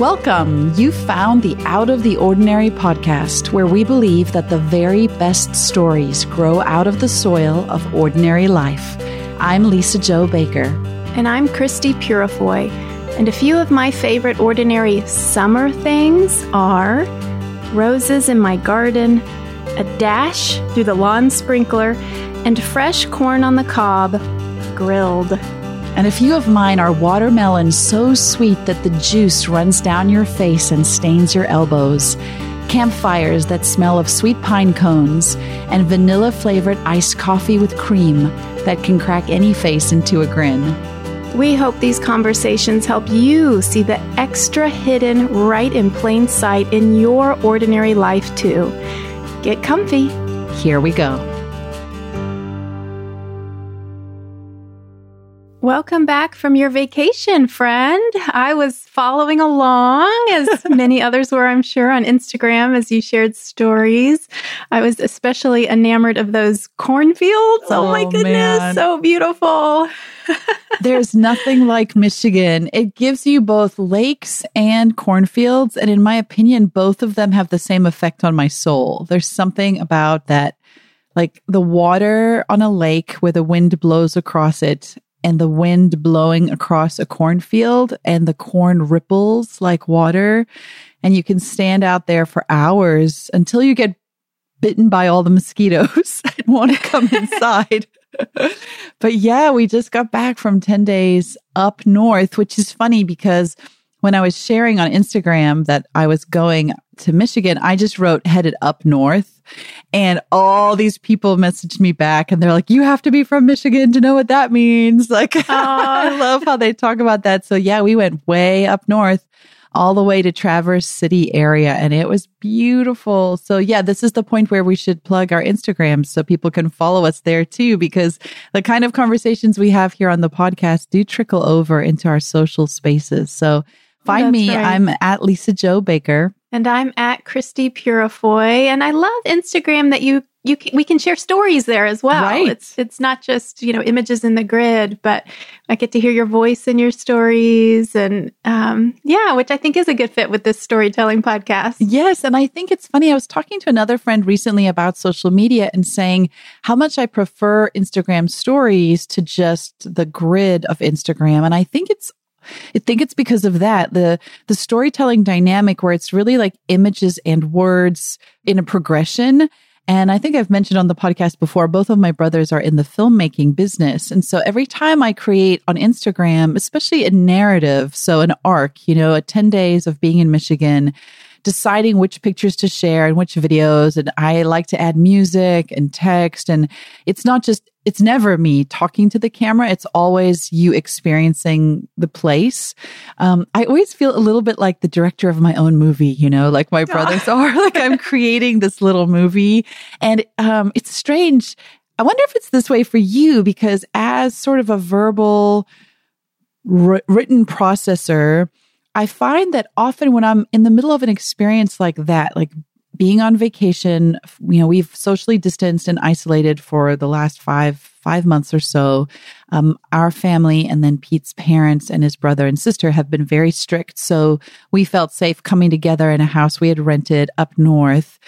Welcome. You found the Out of the Ordinary podcast, where we believe that the very best stories grow out of the soil of ordinary life. I'm Lisa-Jo Baker. And I'm Christy Purifoy. And a few of my favorite ordinary summer things are roses in my garden, a dash through the lawn sprinkler, and fresh corn on the cob, grilled. And a few of mine are watermelon so sweet that the juice runs down your face and stains your elbows, campfires that smell of sweet pine cones, and vanilla flavored iced coffee with cream that can crack any face into a grin. We hope these conversations help you see the extra hidden right in plain sight in your ordinary life, too. Get comfy. Here we go. Welcome back from your vacation, friend. I was following along, as many others were, I'm sure, on Instagram as you shared stories. I was especially enamored of those cornfields. Oh, oh my goodness, man. so beautiful. There's nothing like Michigan. It gives you both lakes and cornfields. And in my opinion, both of them have the same effect on my soul. There's something about that like the water on a lake where the wind blows across it and the wind blowing across a cornfield and the corn ripples like water. And you can stand out there for hours until you get bitten by all the mosquitoes and want to come inside. but yeah, we just got back from 10 days up north, which is funny because when I was sharing on Instagram that I was going to Michigan, I just wrote headed up north. And all these people messaged me back and they're like, you have to be from Michigan to know what that means. Like, I love how they talk about that. So, yeah, we went way up north all the way to Traverse City area and it was beautiful. So yeah, this is the point where we should plug our Instagram so people can follow us there too because the kind of conversations we have here on the podcast do trickle over into our social spaces. So find That's me. Right. I'm at Lisa-Jo Baker. And I'm at Christy Purifoy. And I love Instagram that you you can, we can share stories there as well. Right. It's it's not just you know images in the grid, but I get to hear your voice in your stories, and um, yeah, which I think is a good fit with this storytelling podcast. Yes, and I think it's funny. I was talking to another friend recently about social media and saying how much I prefer Instagram stories to just the grid of Instagram, and I think it's I think it's because of that. The the storytelling dynamic where it's really like images and words in a progression. And I think I've mentioned on the podcast before, both of my brothers are in the filmmaking business. And so every time I create on Instagram, especially a narrative, so an arc, you know, a 10 days of being in Michigan, deciding which pictures to share and which videos. And I like to add music and text. And it's not just, it's never me talking to the camera. It's always you experiencing the place. Um, I always feel a little bit like the director of my own movie, you know, like my brothers are. Like I'm creating this little movie. And um, it's strange. I wonder if it's this way for you because as sort of a verbal, written processor, I find that often when I'm in the middle of an experience like that, like being on vacation, you know, we've socially distanced and isolated for the last five five months or so. Um, our family and then Pete's parents and his brother and sister have been very strict, so we felt safe coming together in a house we had rented up north.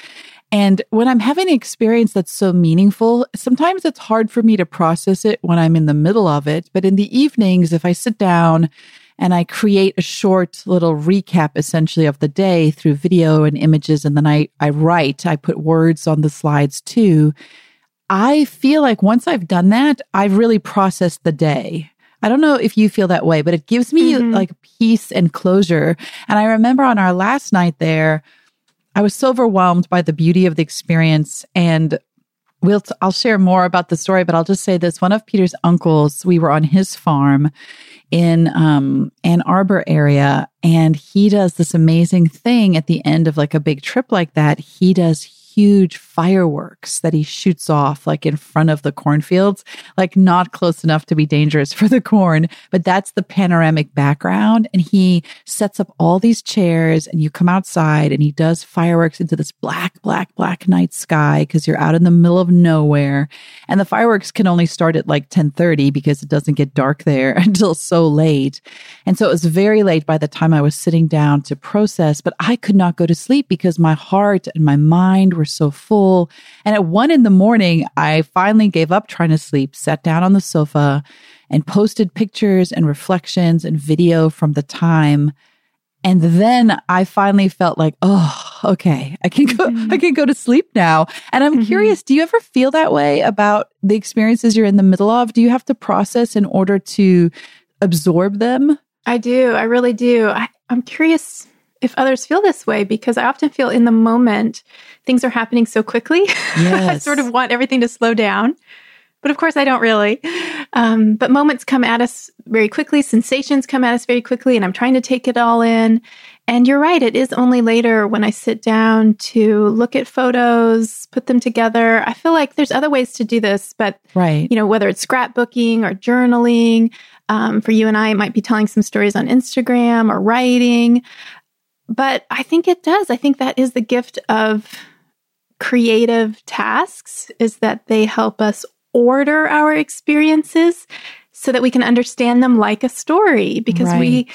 And when I'm having an experience that's so meaningful, sometimes it's hard for me to process it when I'm in the middle of it. But in the evenings, if I sit down and I create a short little recap essentially of the day through video and images. And then I, I write, I put words on the slides too. I feel like once I've done that, I've really processed the day. I don't know if you feel that way, but it gives me mm-hmm. like peace and closure. And I remember on our last night there, I was so overwhelmed by the beauty of the experience and we'll I'll share more about the story, but I'll just say this. One of Peter's uncles, we were on his farm in um, Ann Arbor area, and he does this amazing thing at the end of like a big trip like that. He does huge fireworks that he shoots off like in front of the cornfields, like not close enough to be dangerous for the corn, but that's the panoramic background. And he sets up all these chairs and you come outside and he does fireworks into this black, black, black night sky because you're out in the middle of nowhere. And the fireworks can only start at like 1030 because it doesn't get dark there until so late. And so it was very late by the time I was sitting down to process, but I could not go to sleep because my heart and my mind were so full. And at one in the morning, I finally gave up trying to sleep, sat down on the sofa and posted pictures and reflections and video from the time. And then I finally felt like, oh, okay, I can go, mm-hmm. I can go to sleep now. And I'm mm-hmm. curious, do you ever feel that way about the experiences you're in the middle of? Do you have to process in order to absorb them? I do. I really do. I, I'm curious if others feel this way because I often feel in the moment things are happening so quickly. Yes. I sort of want everything to slow down. But of course, I don't really. Um, but moments come at us very quickly, sensations come at us very quickly, and I'm trying to take it all in. And you're right, it is only later when I sit down to look at photos, put them together. I feel like there's other ways to do this, but right. you know, whether it's scrapbooking or journaling, um, for you and I, it might be telling some stories on Instagram or writing. But I think it does. I think that is the gift of creative tasks is that they help us order our experiences so that we can understand them like a story because right. we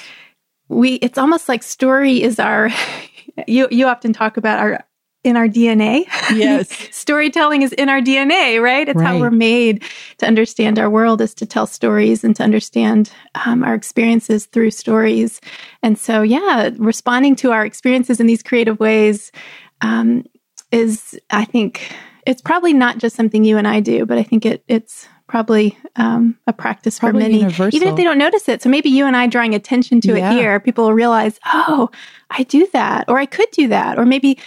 we it's almost like story is our you you often talk about our in our DNA. Yes. Storytelling is in our DNA, right? It's right. how we're made to understand our world is to tell stories and to understand um, our experiences through stories. And so, yeah, responding to our experiences in these creative ways um, is, I think, it's probably not just something you and I do, but I think it it's probably um, a practice probably for many, universal. even if they don't notice it. So maybe you and I drawing attention to yeah. it here, people will realize, oh, I do that, or I could do that, or maybe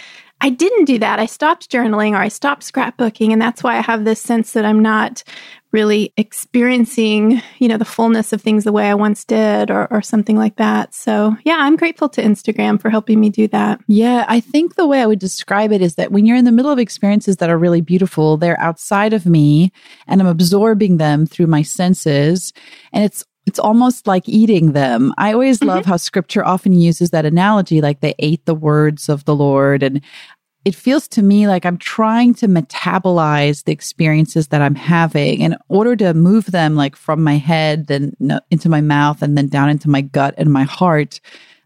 I didn't do that. I stopped journaling or I stopped scrapbooking. And that's why I have this sense that I'm not really experiencing, you know, the fullness of things the way I once did or, or something like that. So yeah, I'm grateful to Instagram for helping me do that. Yeah. I think the way I would describe it is that when you're in the middle of experiences that are really beautiful, they're outside of me and I'm absorbing them through my senses. And it's it's almost like eating them. I always mm-hmm. love how scripture often uses that analogy, like they ate the words of the Lord. And it feels to me like I'm trying to metabolize the experiences that I'm having in order to move them like from my head, then into my mouth, and then down into my gut and my heart.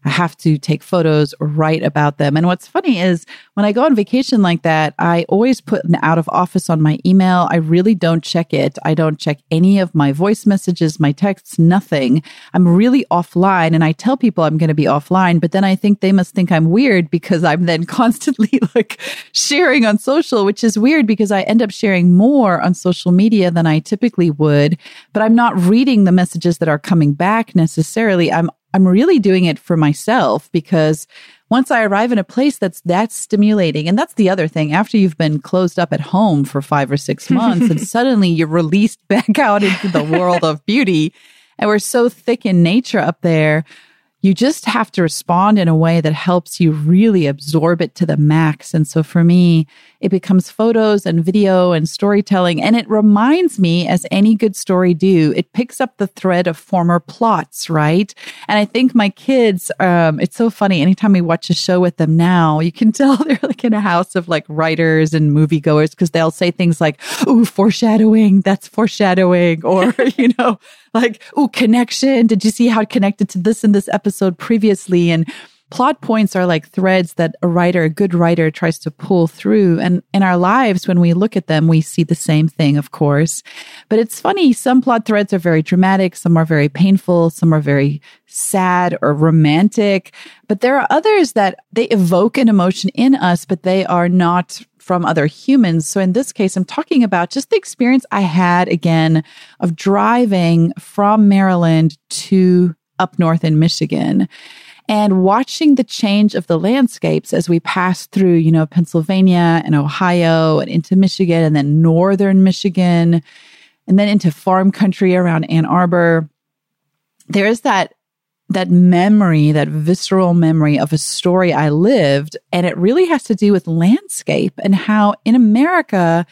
I have to take photos or write about them. And what's funny is when I go on vacation like that, I always put an out of office on my email. I really don't check it. I don't check any of my voice messages, my texts, nothing. I'm really offline and I tell people I'm going to be offline, but then I think they must think I'm weird because I'm then constantly like sharing on social, which is weird because I end up sharing more on social media than I typically would, but I'm not reading the messages that are coming back necessarily. I'm I'm really doing it for myself because once I arrive in a place that's that stimulating, and that's the other thing, after you've been closed up at home for five or six months and suddenly you're released back out into the world of beauty, and we're so thick in nature up there, you just have to respond in a way that helps you really absorb it to the max. And so for me, it becomes photos and video and storytelling. And it reminds me, as any good story do, it picks up the thread of former plots, right? And I think my kids, um, it's so funny. Anytime we watch a show with them now, you can tell they're like in a house of like writers and moviegoers because they'll say things like, Ooh, foreshadowing. That's foreshadowing. Or, you know, like, oh, connection. Did you see how it connected to this in this episode previously? And plot points are like threads that a writer, a good writer tries to pull through. And in our lives, when we look at them, we see the same thing, of course. But it's funny. Some plot threads are very dramatic. Some are very painful. Some are very sad or romantic. But there are others that they evoke an emotion in us, but they are not from other humans. So in this case, I'm talking about just the experience I had again of driving from Maryland to up north in Michigan and watching the change of the landscapes as we passed through, you know, Pennsylvania and Ohio and into Michigan and then northern Michigan and then into farm country around Ann Arbor. There is that that memory, that visceral memory of a story I lived. And it really has to do with landscape and how in America,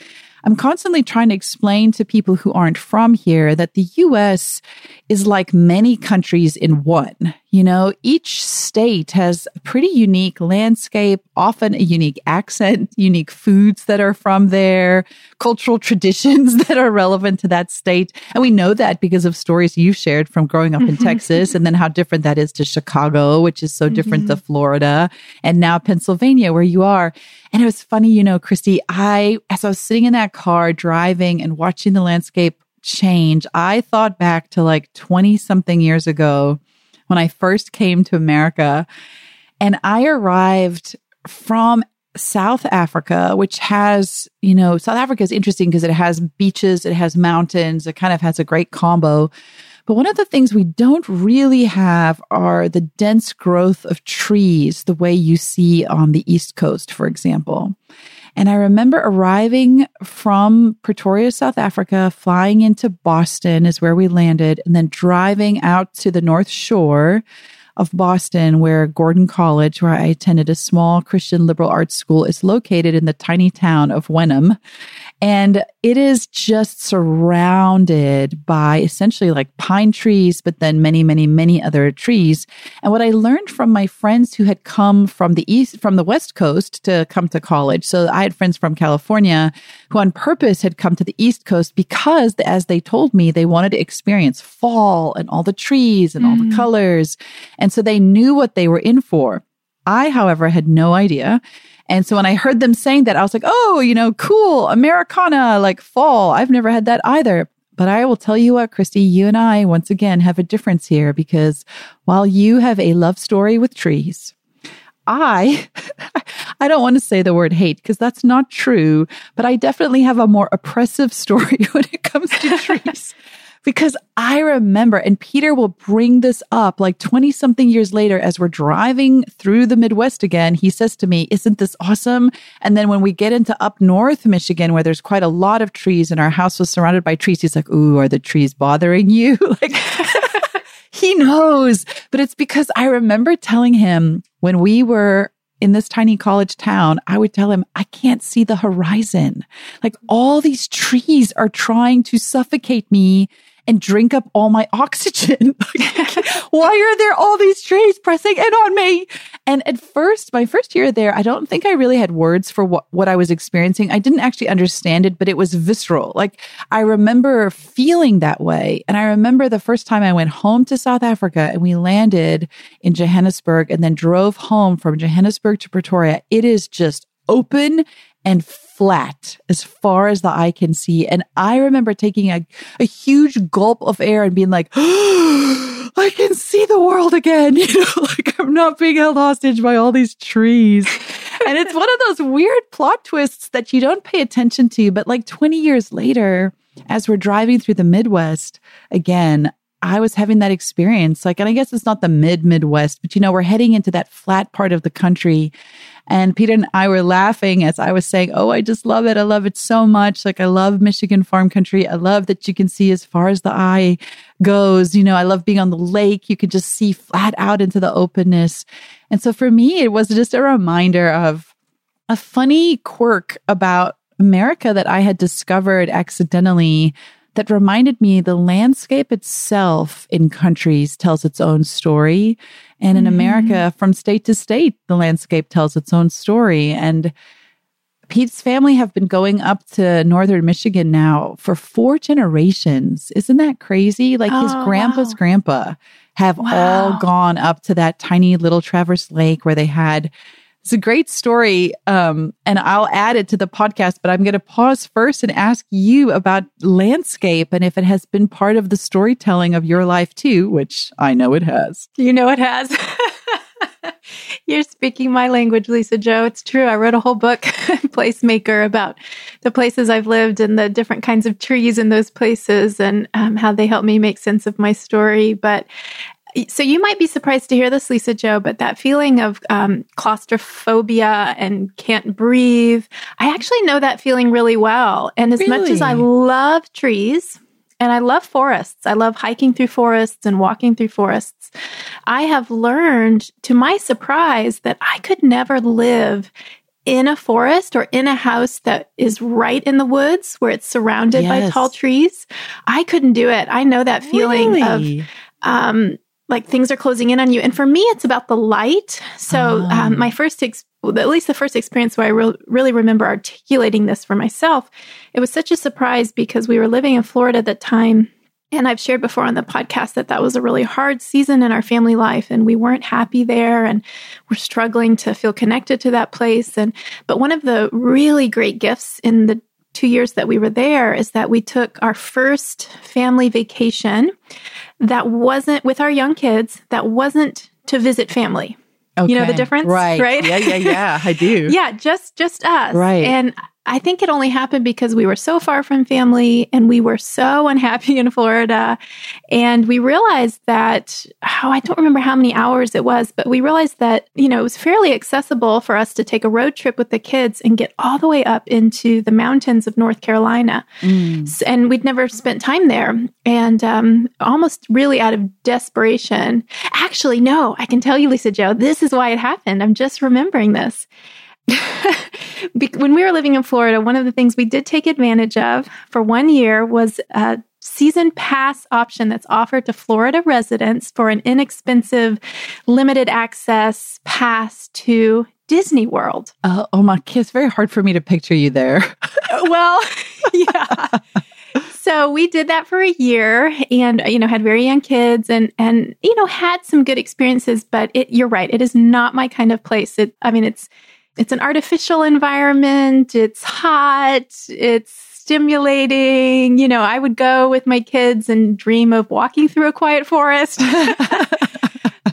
I'm constantly trying to explain to people who aren't from here that the US is like many countries in one. You know, each state has a pretty unique landscape, often a unique accent, unique foods that are from there, cultural traditions that are relevant to that state. And we know that because of stories you've shared from growing up in mm-hmm. Texas and then how different that is to Chicago, which is so different mm-hmm. to Florida and now Pennsylvania, where you are. And it was funny, you know, Christy, I, as I was sitting in that car driving and watching the landscape change, I thought back to like 20 something years ago when I first came to America. And I arrived from South Africa, which has, you know, South Africa is interesting because it has beaches, it has mountains, it kind of has a great combo. But one of the things we don't really have are the dense growth of trees the way you see on the East Coast, for example. And I remember arriving from Pretoria, South Africa, flying into Boston is where we landed, and then driving out to the North Shore of Boston, where Gordon College, where I attended a small Christian liberal arts school, is located in the tiny town of Wenham. And it is just surrounded by essentially like pine trees, but then many, many, many other trees. And what I learned from my friends who had come from the east, from the west coast to come to college. So I had friends from California who on purpose had come to the east coast because as they told me, they wanted to experience fall and all the trees and mm. all the mm. colors. And so they knew what they were in for. I, however, had no idea. And so when I heard them saying that, I was like, oh, you know, cool, Americana, like fall. I've never had that either. But I will tell you what, Christy, you and I once again have a difference here because while you have a love story with trees, I, I don't want to say the word hate because that's not true, but I definitely have a more oppressive story when it comes to trees because I remember, and Peter will bring this up like 20 something years later as we're driving through the Midwest again. He says to me, Isn't this awesome? And then when we get into up north Michigan, where there's quite a lot of trees and our house was surrounded by trees, he's like, Ooh, are the trees bothering you? like, he knows. But it's because I remember telling him when we were in this tiny college town, I would tell him, I can't see the horizon. Like all these trees are trying to suffocate me and drink up all my oxygen. Why are there all these trees pressing in on me? And at first, my first year there, I don't think I really had words for what, what I was experiencing. I didn't actually understand it, but it was visceral. Like I remember feeling that way. And I remember the first time I went home to South Africa and we landed in Johannesburg and then drove home from Johannesburg to Pretoria. It is just open and flat as far as the eye can see. And I remember taking a, a huge gulp of air and being like, oh, I can see the world again. You know, like I'm not being held hostage by all these trees. and it's one of those weird plot twists that you don't pay attention to. But like 20 years later, as we're driving through the Midwest again, I was having that experience. Like, and I guess it's not the mid Midwest, but you know, we're heading into that flat part of the country. And Peter and I were laughing as I was saying, Oh, I just love it. I love it so much. Like, I love Michigan farm country. I love that you can see as far as the eye goes. You know, I love being on the lake. You can just see flat out into the openness. And so for me, it was just a reminder of a funny quirk about America that I had discovered accidentally that reminded me the landscape itself in countries tells its own story. And in mm-hmm. America, from state to state, the landscape tells its own story. And Pete's family have been going up to northern Michigan now for four generations. Isn't that crazy? Like oh, his grandpa's wow. grandpa have wow. all gone up to that tiny little Traverse Lake where they had it's a great story. Um, and I'll add it to the podcast, but I'm going to pause first and ask you about landscape and if it has been part of the storytelling of your life too, which I know it has. You know it has. You're speaking my language, Lisa-Jo. It's true. I wrote a whole book, Placemaker, about the places I've lived and the different kinds of trees in those places and um, how they help me make sense of my story. But so you might be surprised to hear this, Lisa-Jo, but that feeling of um, claustrophobia and can't breathe, I actually know that feeling really well. And as really? much as I love trees, and I love forests. I love hiking through forests and walking through forests. I have learned to my surprise that I could never live in a forest or in a house that is right in the woods where it's surrounded yes. by tall trees. I couldn't do it. I know that feeling really? of um, like things are closing in on you. And for me, it's about the light. So um, um my first, ex- at least the first experience where I re- really remember articulating this for myself, it was such a surprise because we were living in Florida at the time and I've shared before on the podcast that that was a really hard season in our family life and we weren't happy there and we're struggling to feel connected to that place. And, but one of the really great gifts in the two years that we were there is that we took our first family vacation that wasn't with our young kids, that wasn't to visit family. Okay. You know the difference? Right. Right. Yeah, yeah, yeah. I do. yeah, just just us. Right. And I think it only happened because we were so far from family and we were so unhappy in Florida. And we realized that, oh, I don't remember how many hours it was, but we realized that, you know, it was fairly accessible for us to take a road trip with the kids and get all the way up into the mountains of North Carolina. Mm. And we'd never spent time there. And um, almost really out of desperation. Actually, no, I can tell you, Lisa-Jo, this is why it happened. I'm just remembering this. when we were living in Florida, one of the things we did take advantage of for one year was a season pass option that's offered to Florida residents for an inexpensive, limited access pass to Disney World. Uh, oh my, it's very hard for me to picture you there. well, yeah. so we did that for a year and you know had very young kids and and you know had some good experiences but it, you're right it is not my kind of place it i mean it's it's an artificial environment. It's hot. It's stimulating. You know, I would go with my kids and dream of walking through a quiet forest.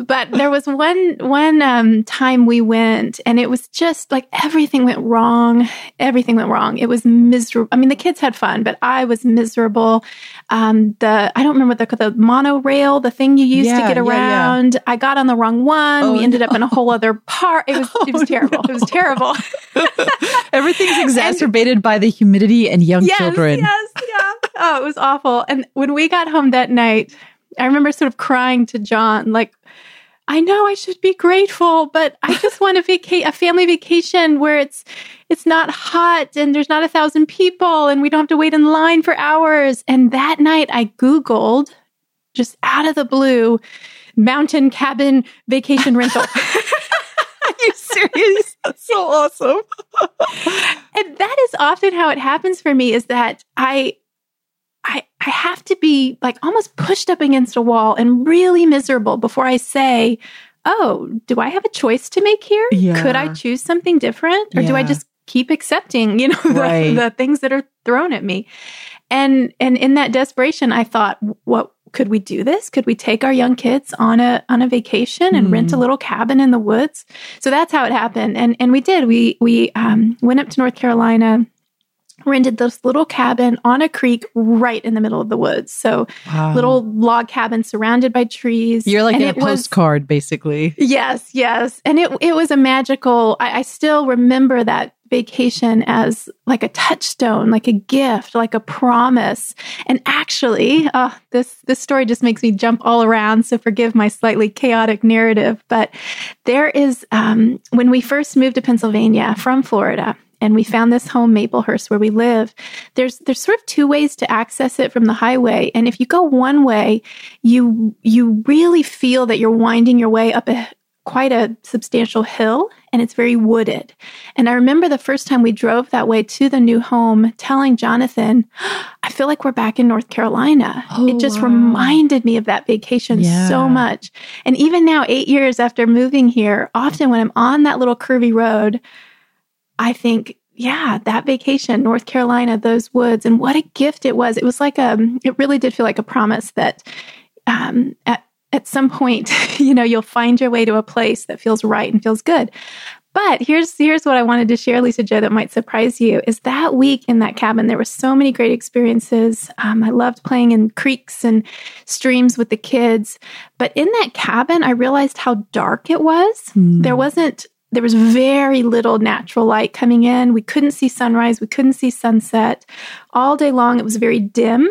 but there was one one um, time we went, and it was just like everything went wrong. Everything went wrong. It was miserable. I mean, the kids had fun, but I was miserable. Um, the I don't remember the the monorail, the thing you used yeah, to get around. Yeah, yeah. I got on the wrong one. Oh, we ended no. up in a whole other part. It was it was oh, terrible. No. It was terrible. Everything's exacerbated and, by the humidity and young yes, children. Yes, yeah. Oh, it was awful. And when we got home that night, I remember sort of crying to John, like, I know I should be grateful, but I just want a vaca- a family vacation where it's it's not hot and there's not a thousand people and we don't have to wait in line for hours. And that night I Googled just out of the blue mountain cabin vacation rental. Are you serious? That's so awesome. and that is often how it happens for me is that I I, I have to be like almost pushed up against a wall and really miserable before I say, Oh, do I have a choice to make here? Yeah. Could I choose something different? Or yeah. do I just keep accepting, you know, the, right. the things that are thrown at me? And and in that desperation, I thought, what could we do this? Could we take our young kids on a on a vacation and mm. rent a hmm. little cabin in the woods? So that's how it happened, and and we did. We we um, went up to North Carolina rented this little cabin on a creek right in the middle of the woods. So wow. little log cabin surrounded by trees. You're like and in a postcard, was, basically. Yes, yes. And it it was a magical I, I still remember that vacation as like a touchstone, like a gift, like a promise. And actually, uh, this this story just makes me jump all around. So forgive my slightly chaotic narrative. But there is um, when we first moved to Pennsylvania from Florida, and we found this home maplehurst where we live there's there's sort of two ways to access it from the highway and if you go one way you you really feel that you're winding your way up a quite a substantial hill and it's very wooded and i remember the first time we drove that way to the new home telling jonathan i feel like we're back in north carolina oh, it just wow. reminded me of that vacation yeah. so much and even now 8 years after moving here often when i'm on that little curvy road I think, yeah, that vacation, North Carolina, those woods, and what a gift it was. It was like a, it really did feel like a promise that um, at, at some point, you know, you'll find your way to a place that feels right and feels good. But here's here's what I wanted to share, Lisa-Jo, that might surprise you. Is that week in that cabin, there were so many great experiences. Um, I loved playing in creeks and streams with the kids. But in that cabin, I realized how dark it was. Mm. There wasn't there was very little natural light coming in. We couldn't see sunrise. We couldn't see sunset. All day long, it was very dim.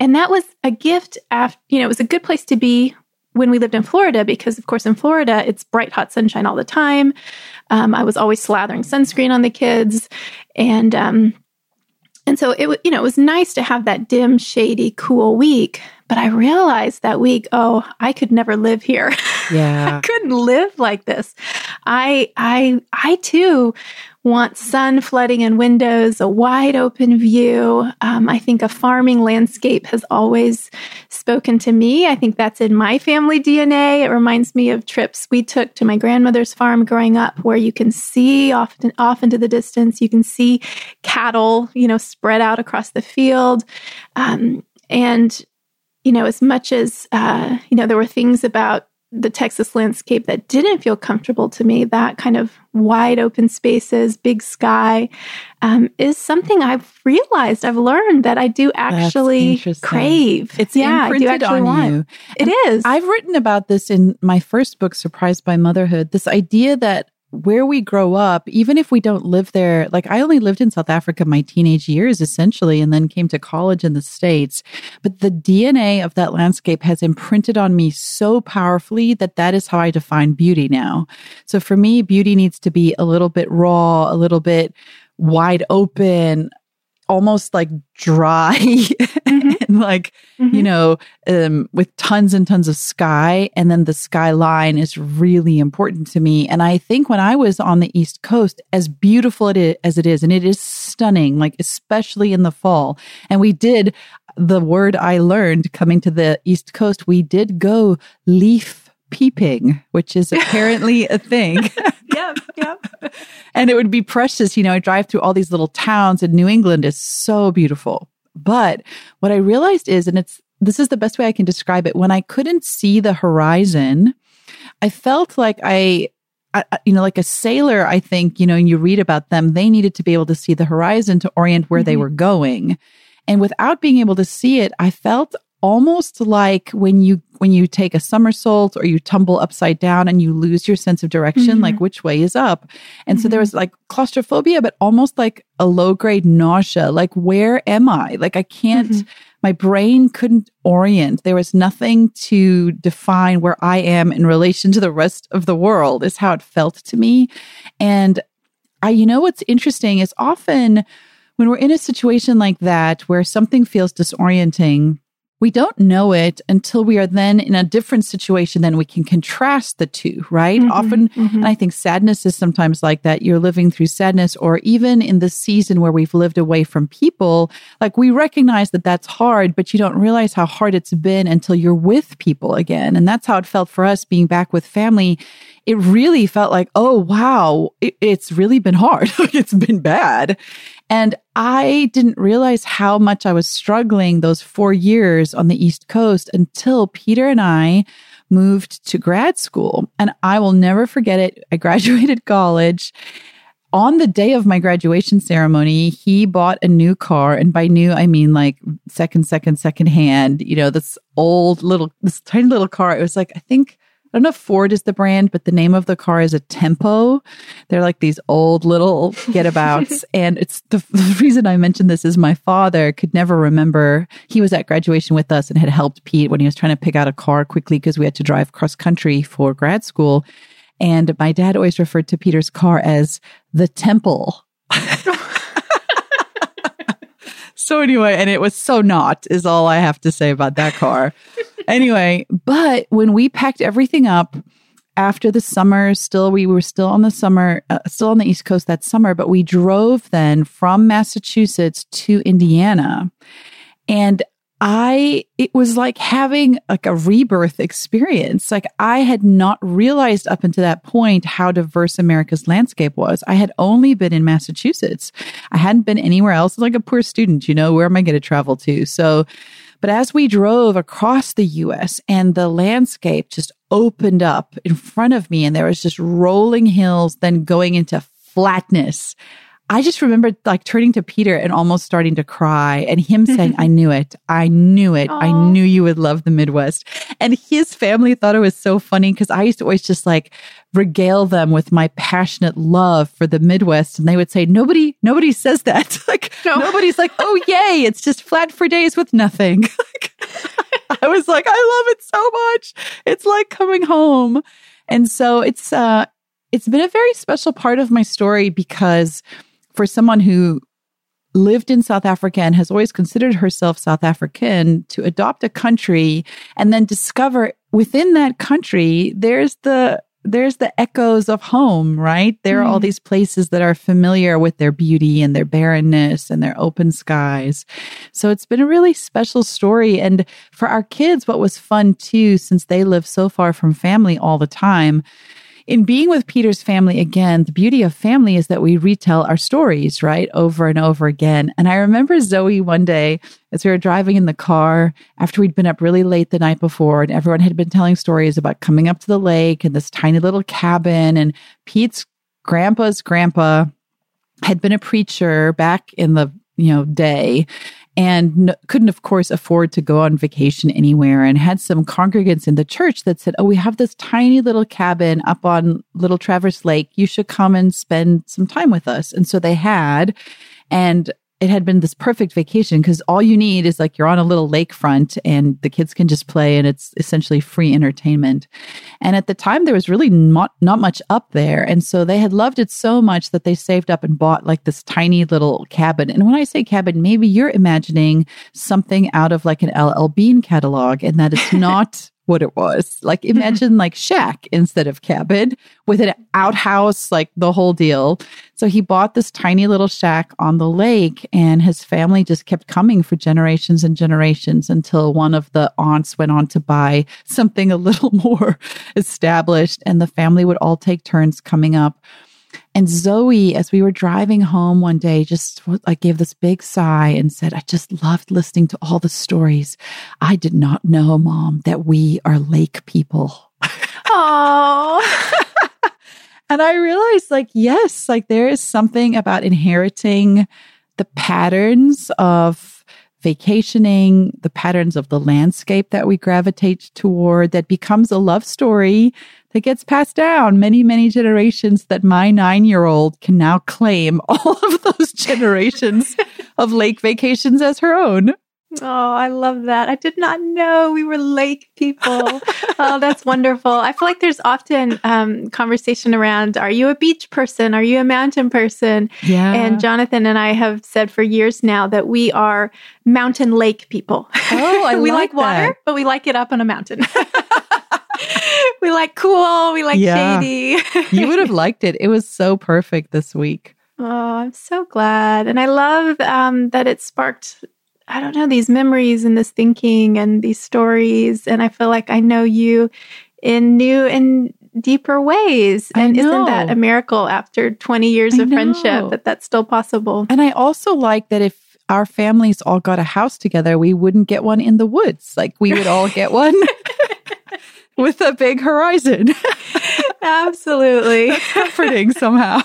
and that was a gift after, you know, it was a good place to be when we lived in Florida, because of course in Florida it's bright hot sunshine all the time. Um, I was always slathering sunscreen on the kids, and um, and so it you know it was nice to have that dim, shady, cool week. But I realized that week, oh, I could never live here. Yeah, I couldn't live like this. I I I too want sun flooding in windows, a wide open view. Um, I think a farming landscape has always spoken to me. I think that's in my family DNA. It reminds me of trips we took to my grandmother's farm growing up, where you can see often off into the distance, you can see cattle, you know, spread out across the field. Um, and you know, as much as, uh, you know, there were things about the Texas landscape that didn't feel comfortable to me, that kind of wide open spaces, big sky, um, is something I've realized, I've learned that I do actually crave. It's yeah, imprinted I do actually on want. you. It and is. I've written about this in my first book, Surprised by Motherhood. This idea that where we grow up, even if we don't live there, like I only lived in South Africa my teenage years essentially, and then came to college in the States. But the DNA of that landscape has imprinted on me so powerfully that that is how I define beauty now. So for me, beauty needs to be a little bit raw, a little bit wide open, almost like dry mm-hmm. Like mm-hmm. you know um, with tons and tons of sky and then the skyline is really important to me and i think when i was on the east coast as beautiful it is, as it is and it is stunning like especially in the fall and we did the word i learned coming to the east coast we did go leaf peeping which is apparently a thing yep, yep. and it would be precious. You know, I drive through all these little towns and New England is so beautiful. But what I realized is, and it's, this is the best way I can describe it. When I couldn't see the horizon, I felt like I, I, you know, like a sailor, I think, you know, and you read about them, they needed to be able to see the horizon to orient where mm-hmm. they were going. And without being able to see it, I felt almost like when you when you take a somersault or you tumble upside down and you lose your sense of direction mm-hmm. like which way is up and mm-hmm. so there mm-hmm. was like claustrophobia but almost like a low grade nausea like where am i like i can't mm-hmm. my brain couldn't orient there was nothing to define where i am in relation to the rest of the world is how it felt to me and i you know what's interesting is often when we're in a situation like that where something feels disorienting we don't know it until we are then in a different situation. Then we can contrast the two, right? Mm-hmm, Often, mm-hmm. and I think sadness is sometimes like that. You're living through sadness, or even in the season where we've lived away from people, like we recognize that that's hard, but you don't realize how hard it's been until you're with people again. And that's how it felt for us being back with family it really felt like, oh, wow, it, it's really been hard. it's been bad. And I didn't realize how much I was struggling those four years on the East Coast until Peter and I moved to grad school. And I will never forget it. I graduated college. On the day of my graduation ceremony, he bought a new car. And by new, I mean like second, second, second hand, you know, this old little, this tiny little car. It was like, I think I don't know if Ford is the brand, but the name of the car is a Tempo. They're like these old little getabouts. and it's the, the, reason I mentioned this is my father could never remember. He was at graduation with us and had helped Pete when he was trying to pick out a car quickly because we had to drive cross country for grad school. And my dad always referred to Peter's car as the Temple. So anyway, and it was so not is all I have to say about that car anyway, but when we packed everything up after the summer, still we were still on the summer, uh, still on the East Coast that summer, but we drove then from Massachusetts to Indiana. And I, it was like having like a rebirth experience. Like I had not realized up until that point how diverse America's landscape was. I had only been in Massachusetts. I hadn't been anywhere else. Like a poor student, you know, where am I going to travel to? So but as we drove across the US and the landscape just opened up in front of me and there was just rolling hills, then going into flatness, I just remember like turning to Peter and almost starting to cry and him saying, I knew it. I knew it. Aww. I knew you would love the Midwest. And his family thought it was so funny because I used to always just like regale them with my passionate love for the Midwest. And they would say, nobody, nobody says that. like no. nobody's like, oh, yay. It's just flat for days with nothing. I was like, I love it so much. It's like coming home. And so it's, uh, it's been a very special part of my story because for someone who lived in South Africa and has always considered herself South African to adopt a country and then discover within that country, there's the there's the echoes of home, right? There are all mm-hmm. these places that are familiar with their beauty and their barrenness and their open skies. So it's been a really special story. And for our kids, what was fun too, since they live so far from family all the time, in being with Peter's family again, the beauty of family is that we retell our stories, right? Over and over again. And I remember Zoe one day as we were driving in the car after we'd been up really late the night before and everyone had been telling stories about coming up to the lake and this tiny little cabin and Pete's grandpa's grandpa had been a preacher back in the you know day and couldn't, of course, afford to go on vacation anywhere and had some congregants in the church that said, Oh, we have this tiny little cabin up on Little Traverse Lake. You should come and spend some time with us. And so they had. And it had been this perfect vacation because all you need is like you're on a little lakefront and the kids can just play and it's essentially free entertainment. And at the time, there was really not, not much up there. And so they had loved it so much that they saved up and bought like this tiny little cabin. And when I say cabin, maybe you're imagining something out of like an LL Bean catalog and that it's not what it was. Like mm-hmm. imagine like shack instead of cabin with an outhouse, like the whole deal. So he bought this tiny little shack on the lake and his family just kept coming for generations and generations until one of the aunts went on to buy something a little more established and the family would all take turns coming up. And Zoe, as we were driving home one day, just like gave this big sigh and said, I just loved listening to all the stories. I did not know, mom, that we are lake people. Oh. and I realized, like, yes, like there is something about inheriting the patterns of vacationing, the patterns of the landscape that we gravitate toward that becomes a love story that gets passed down many, many generations that my nine year old can now claim all of those generations of lake vacations as her own. Oh, I love that. I did not know we were lake people. oh, that's wonderful. I feel like there's often um, conversation around are you a beach person? Are you a mountain person? Yeah. And Jonathan and I have said for years now that we are mountain lake people. Oh, I we like, like water, but we like it up on a mountain. we like cool. We like yeah. shady. you would have liked it. It was so perfect this week. Oh, I'm so glad. And I love um, that it sparked, I don't know, these memories and this thinking and these stories. And I feel like I know you in new and deeper ways. And isn't that a miracle after 20 years I of know. friendship that that's still possible? And I also like that if our families all got a house together, we wouldn't get one in the woods. Like we would all get one with a big horizon. Absolutely. That's comforting somehow.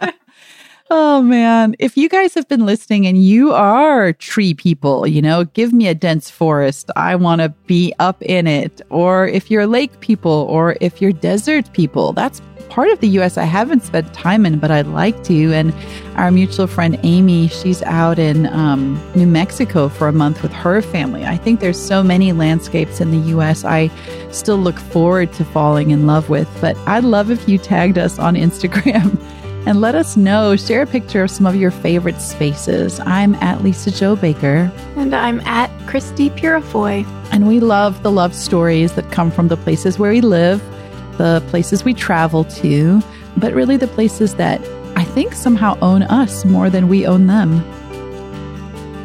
oh man. If you guys have been listening and you are tree people, you know, give me a dense forest. I want to be up in it. Or if you're lake people or if you're desert people, that's part of the US I haven't spent time in, but I'd like to. And our mutual friend Amy, she's out in um, New Mexico for a month with her family. I think there's so many landscapes in the US I still look forward to falling in love with. But I'd love if you tagged us on Instagram. and let us know. Share a picture of some of your favorite spaces. I'm at Lisa-Jo Baker. And I'm at Christy Purifoy. And we love the love stories that come from the places where we live the places we travel to, but really the places that I think somehow own us more than we own them.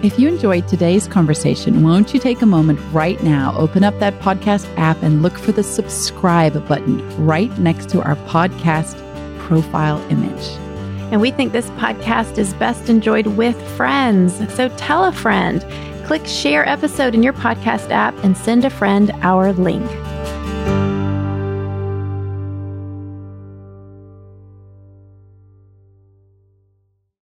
If you enjoyed today's conversation, won't you take a moment right now, open up that podcast app, and look for the subscribe button right next to our podcast profile image? And we think this podcast is best enjoyed with friends. So tell a friend, click share episode in your podcast app, and send a friend our link.